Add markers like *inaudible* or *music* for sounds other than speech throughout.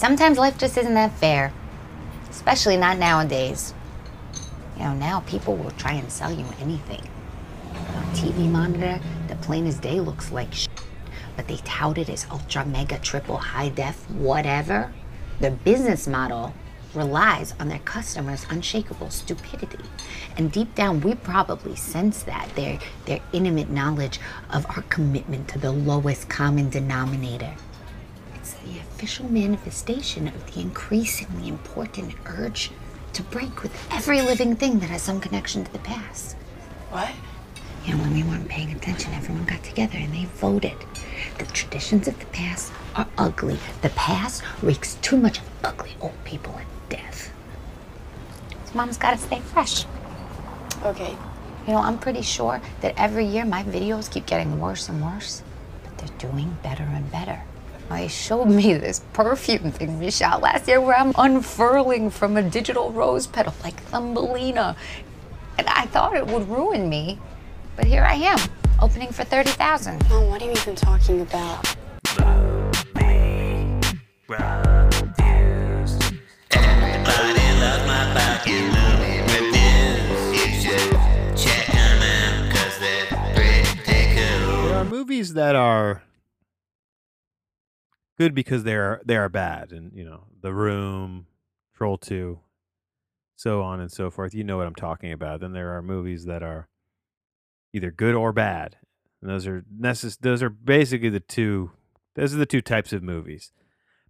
Sometimes life just isn't that fair, especially not nowadays. You know, now people will try and sell you anything. A TV monitor, the plain as day looks like sh- but they tout it as ultra mega triple high def whatever. Their business model relies on their customers' unshakable stupidity. And deep down, we probably sense that their, their intimate knowledge of our commitment to the lowest common denominator. It's the official manifestation of the increasingly important urge to break with every living thing that has some connection to the past. What? You know, when we weren't paying attention, everyone got together and they voted. The traditions of the past are ugly. The past reeks too much of ugly old people and death. So mom's gotta stay fresh. Okay. You know, I'm pretty sure that every year my videos keep getting worse and worse, but they're doing better and better. I showed me this perfume thing, Michelle, last year where I'm unfurling from a digital rose petal like Thumbelina. And I thought it would ruin me, but here I am, opening for 30,000. Mom, what are you even talking about? Everybody loves my pocket movie reviews. You should check them out 'cause they're pretty cool. There are movies that are good because they are they are bad, and you know, The Room, Troll Two, so on and so forth. You know what I'm talking about. Then there are movies that are either good or bad, and those are necess- Those are basically the two. Those are the two types of movies.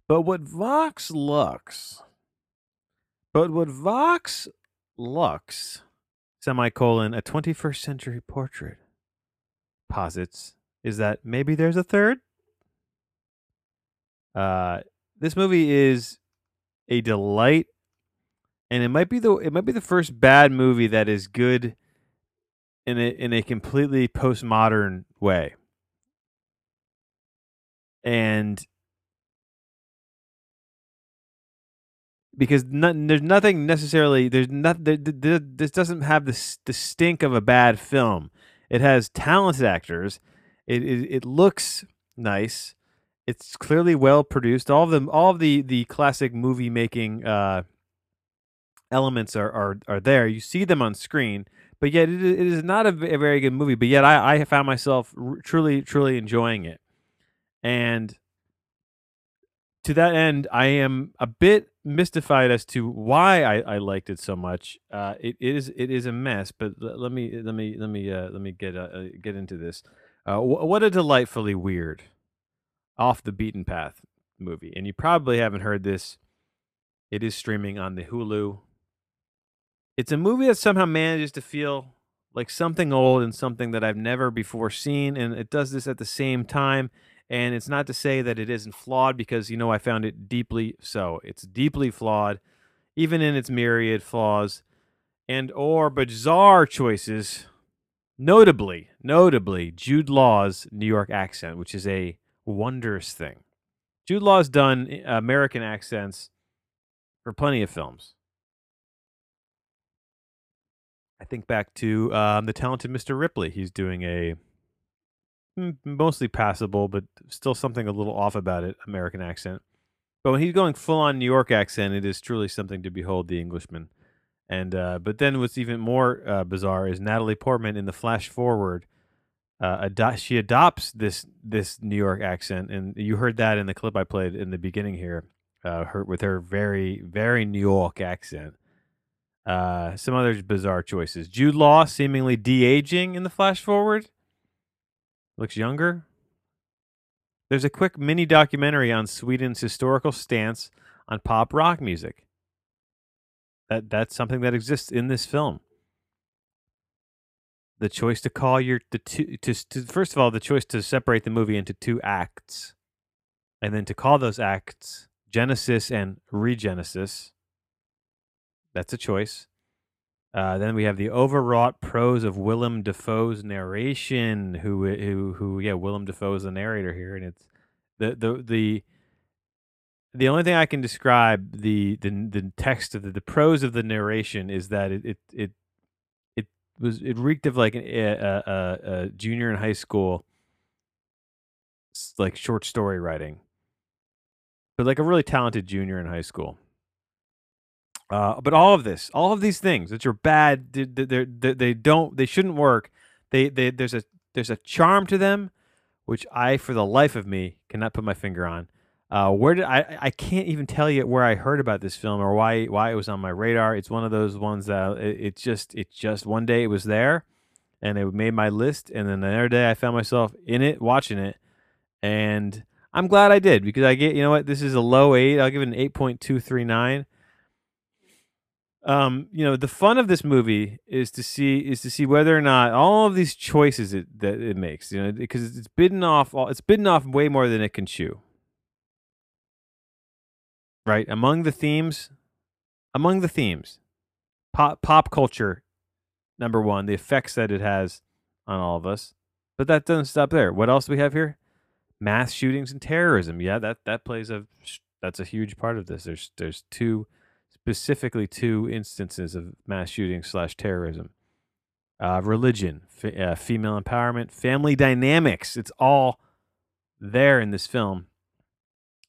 But what Vox Lux, but what Vox Lux, semicolon, a 21st century portrait, posits is that maybe there's a third. Uh, this movie is a delight, and it might be the it might be the first bad movie that is good in a in a completely postmodern way. And because no, there's nothing necessarily there's not there, there, this doesn't have the the stink of a bad film. It has talented actors. It it, it looks nice. It's clearly well produced. All of them, all of the the classic movie making uh, elements are, are are there. You see them on screen, but yet it, is not a very good movie. But yet I I found myself truly truly enjoying it, and to that end, I am a bit mystified as to why I, I liked it so much. Uh, it, it is it is a mess, but let me let me let me uh, let me get uh, uh, get into this. Uh, wh- what a delightfully weird, off the beaten path movie, and you probably haven't heard this. It is streaming on the Hulu. It's a movie that somehow manages to feel like something old and something that I've never before seen, and it does this at the same time. And it's not to say that it isn't flawed because you know I found it deeply so. It's deeply flawed, even in its myriad flaws and or bizarre choices. Notably, notably, Jude Law's New York accent, which is a wondrous thing. Jude Law's done uh, American accents for plenty of films. I think back to um, the talented Mr. Ripley. He's doing a mm, mostly passable, but still something a little off about it, American accent. But when he's going full on New York accent, it is truly something to behold the Englishman. And uh, but then what's even more uh, bizarre is Natalie Portman in the flash forward. Uh, ado- she adopts this this New York accent, and you heard that in the clip I played in the beginning here, uh, her with her very very New York accent. Uh, some other bizarre choices. Jude Law seemingly de aging in the flash forward. Looks younger. There's a quick mini documentary on Sweden's historical stance on pop rock music. That that's something that exists in this film. The choice to call your the two to, to first of all the choice to separate the movie into two acts, and then to call those acts Genesis and Regenesis. That's a choice. Uh, then we have the overwrought prose of Willem Dafoe's narration, who who who yeah, Willem Dafoe is the narrator here, and it's the the the the only thing I can describe the the the text of the, the prose of the narration is that it it it, it was it reeked of like an, a, a, a, junior in high school, like short story writing. but like a really talented junior in high school. Uh, but all of this, all of these things that are bad, they, they, they, they don't, they shouldn't work. They, they, there's a, there's a charm to them, which I, for the life of me, cannot put my finger on. Uh, where did I? I can't even tell you where I heard about this film or why why it was on my radar. It's one of those ones that it, it just it just one day it was there, and it made my list, and then another day I found myself in it watching it, and I'm glad I did because I get you know what this is a low eight. I'll give it an eight point two three nine. Um, you know the fun of this movie is to see is to see whether or not all of these choices it, that it makes, you know, because it's bitten off all, it's bitten off way more than it can chew right? Among the themes, among the themes, pop pop culture, number one, the effects that it has on all of us. But that doesn't stop there. What else do we have here? Mass shootings and terrorism. Yeah, that that plays a that's a huge part of this. There's there's two specifically two instances of mass shooting slash terrorism. Uh, religion, f- uh, female empowerment, family dynamics. It's all there in this film.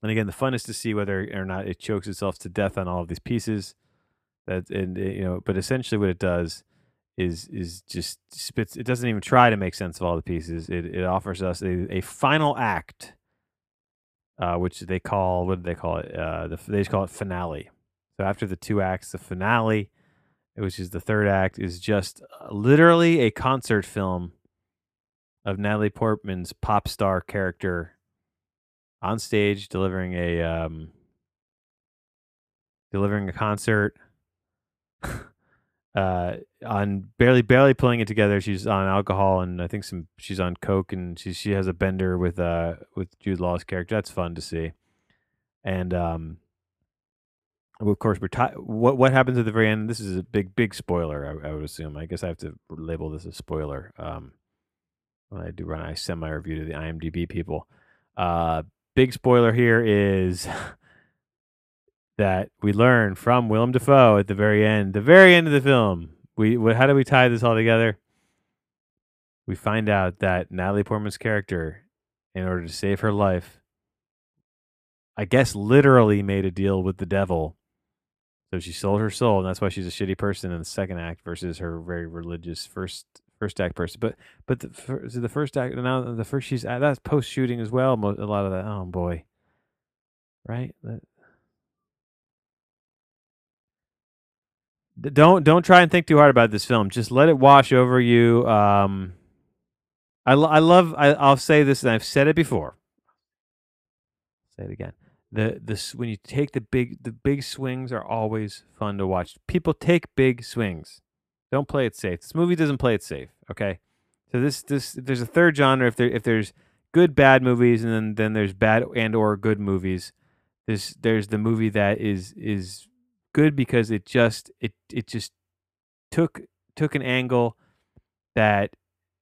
And again, the fun is to see whether or not it chokes itself to death on all of these pieces. That and uh, you know, but essentially what it does is is just spits. It doesn't even try to make sense of all the pieces. It it offers us a, a final act, uh, which they call what do they call it? Uh, the, they just call it finale. So after the two acts, the finale, which is the third act, is just uh, literally a concert film of Natalie Portman's pop star character on stage delivering a um, delivering a concert uh, on barely barely pulling it together. She's on alcohol and I think some she's on coke and she she has a bender with uh with Jude Law's character. That's fun to see. And um of course we're ti- what what happens at the very end this is a big big spoiler I, I would assume i guess i have to label this a spoiler um when i do run i send my review to the imdb people uh big spoiler here is *laughs* that we learn from Willem Dafoe at the very end, the very end of the film. We how do we tie this all together? We find out that Natalie Portman's character, in order to save her life, I guess literally made a deal with the devil. So she sold her soul, and that's why she's a shitty person in the second act versus her very religious first first act person. But but the, fir- so the first act now the first she's at that's post shooting as well. mo- A lot of that. Oh boy, right? That, don't don't try and think too hard about this film. Just let it wash over you. Um, I lo- I love. I, I'll say this, and I've said it before. Say it again. The this when you take the big the big swings are always fun to watch. People take big swings. Don't play it safe. This movie doesn't play it safe. Okay, so this this there's a third genre. If there if there's good bad movies and then then there's bad and or good movies. There's there's the movie that is is good because it just it it just took took an angle that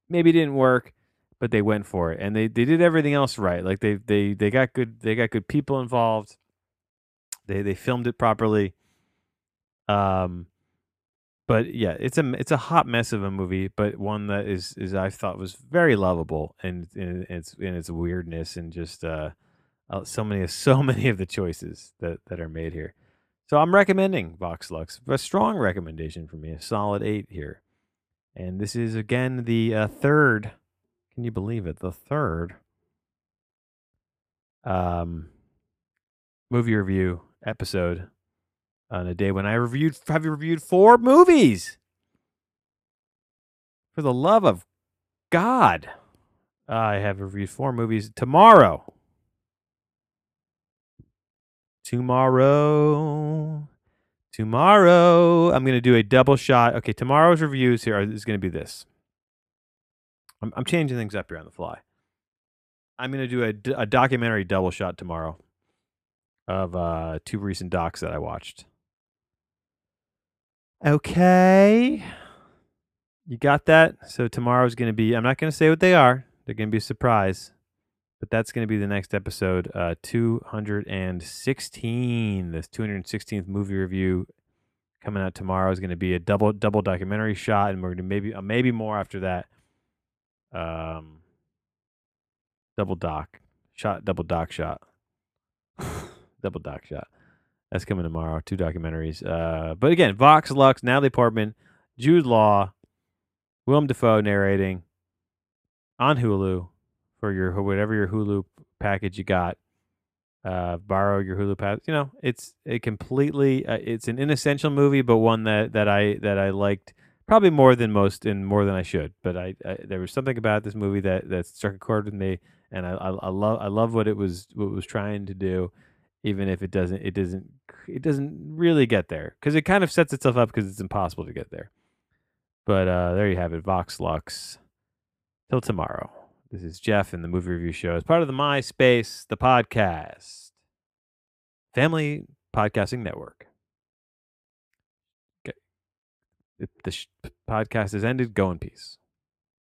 maybe didn't work but they went for it and they they did everything else right like they they they got good they got good people involved they they filmed it properly um but yeah it's a it's a hot mess of a movie but one that is is i thought was very lovable and in its in its weirdness and just uh uh, so many *laughs* so many of the choices that that are made here so I'm recommending Vox Lux. A strong recommendation for me, a solid eight here. And this is again the uh, third. Can you believe it? The third um, movie review episode on a day when I reviewed have reviewed four movies. For the love of God, I have reviewed four movies tomorrow. Tomorrow, tomorrow, I'm gonna do a double shot. Okay, tomorrow's reviews here is gonna be this. I'm, I'm changing things up here on the fly. I'm gonna do a, a documentary double shot tomorrow of uh, two recent docs that I watched. Okay, you got that. So tomorrow's gonna be. I'm not gonna say what they are. They're gonna be a surprise but that's going to be the next episode uh 216 this 216th movie review coming out tomorrow is going to be a double double documentary shot and we're going to maybe uh, maybe more after that um double doc shot double doc shot *sighs* double doc shot. That's coming tomorrow. Two documentaries. Uh, but again, Vox Lux, Natalie Portman, Jude Law, Willem Dafoe narrating on Hulu for your whatever your Hulu package you got. Uh, borrow your Hulu pass. You know, it's a completely. Uh, it's an inessential movie, but one that that I that I liked probably more than most and more than I should. But I, I there was something about this movie that that struck a chord with me, and I, I I love I love what it was what it was trying to do, even if it doesn't it doesn't it doesn't really get there because it kind of sets itself up because it's impossible to get there. But uh, there you have it, Vox Lux. Till tomorrow. This is Jeff in the movie review show. As part of the MySpace, the podcast, Family Podcasting Network. Okay. If the sh- podcast has ended, go in peace.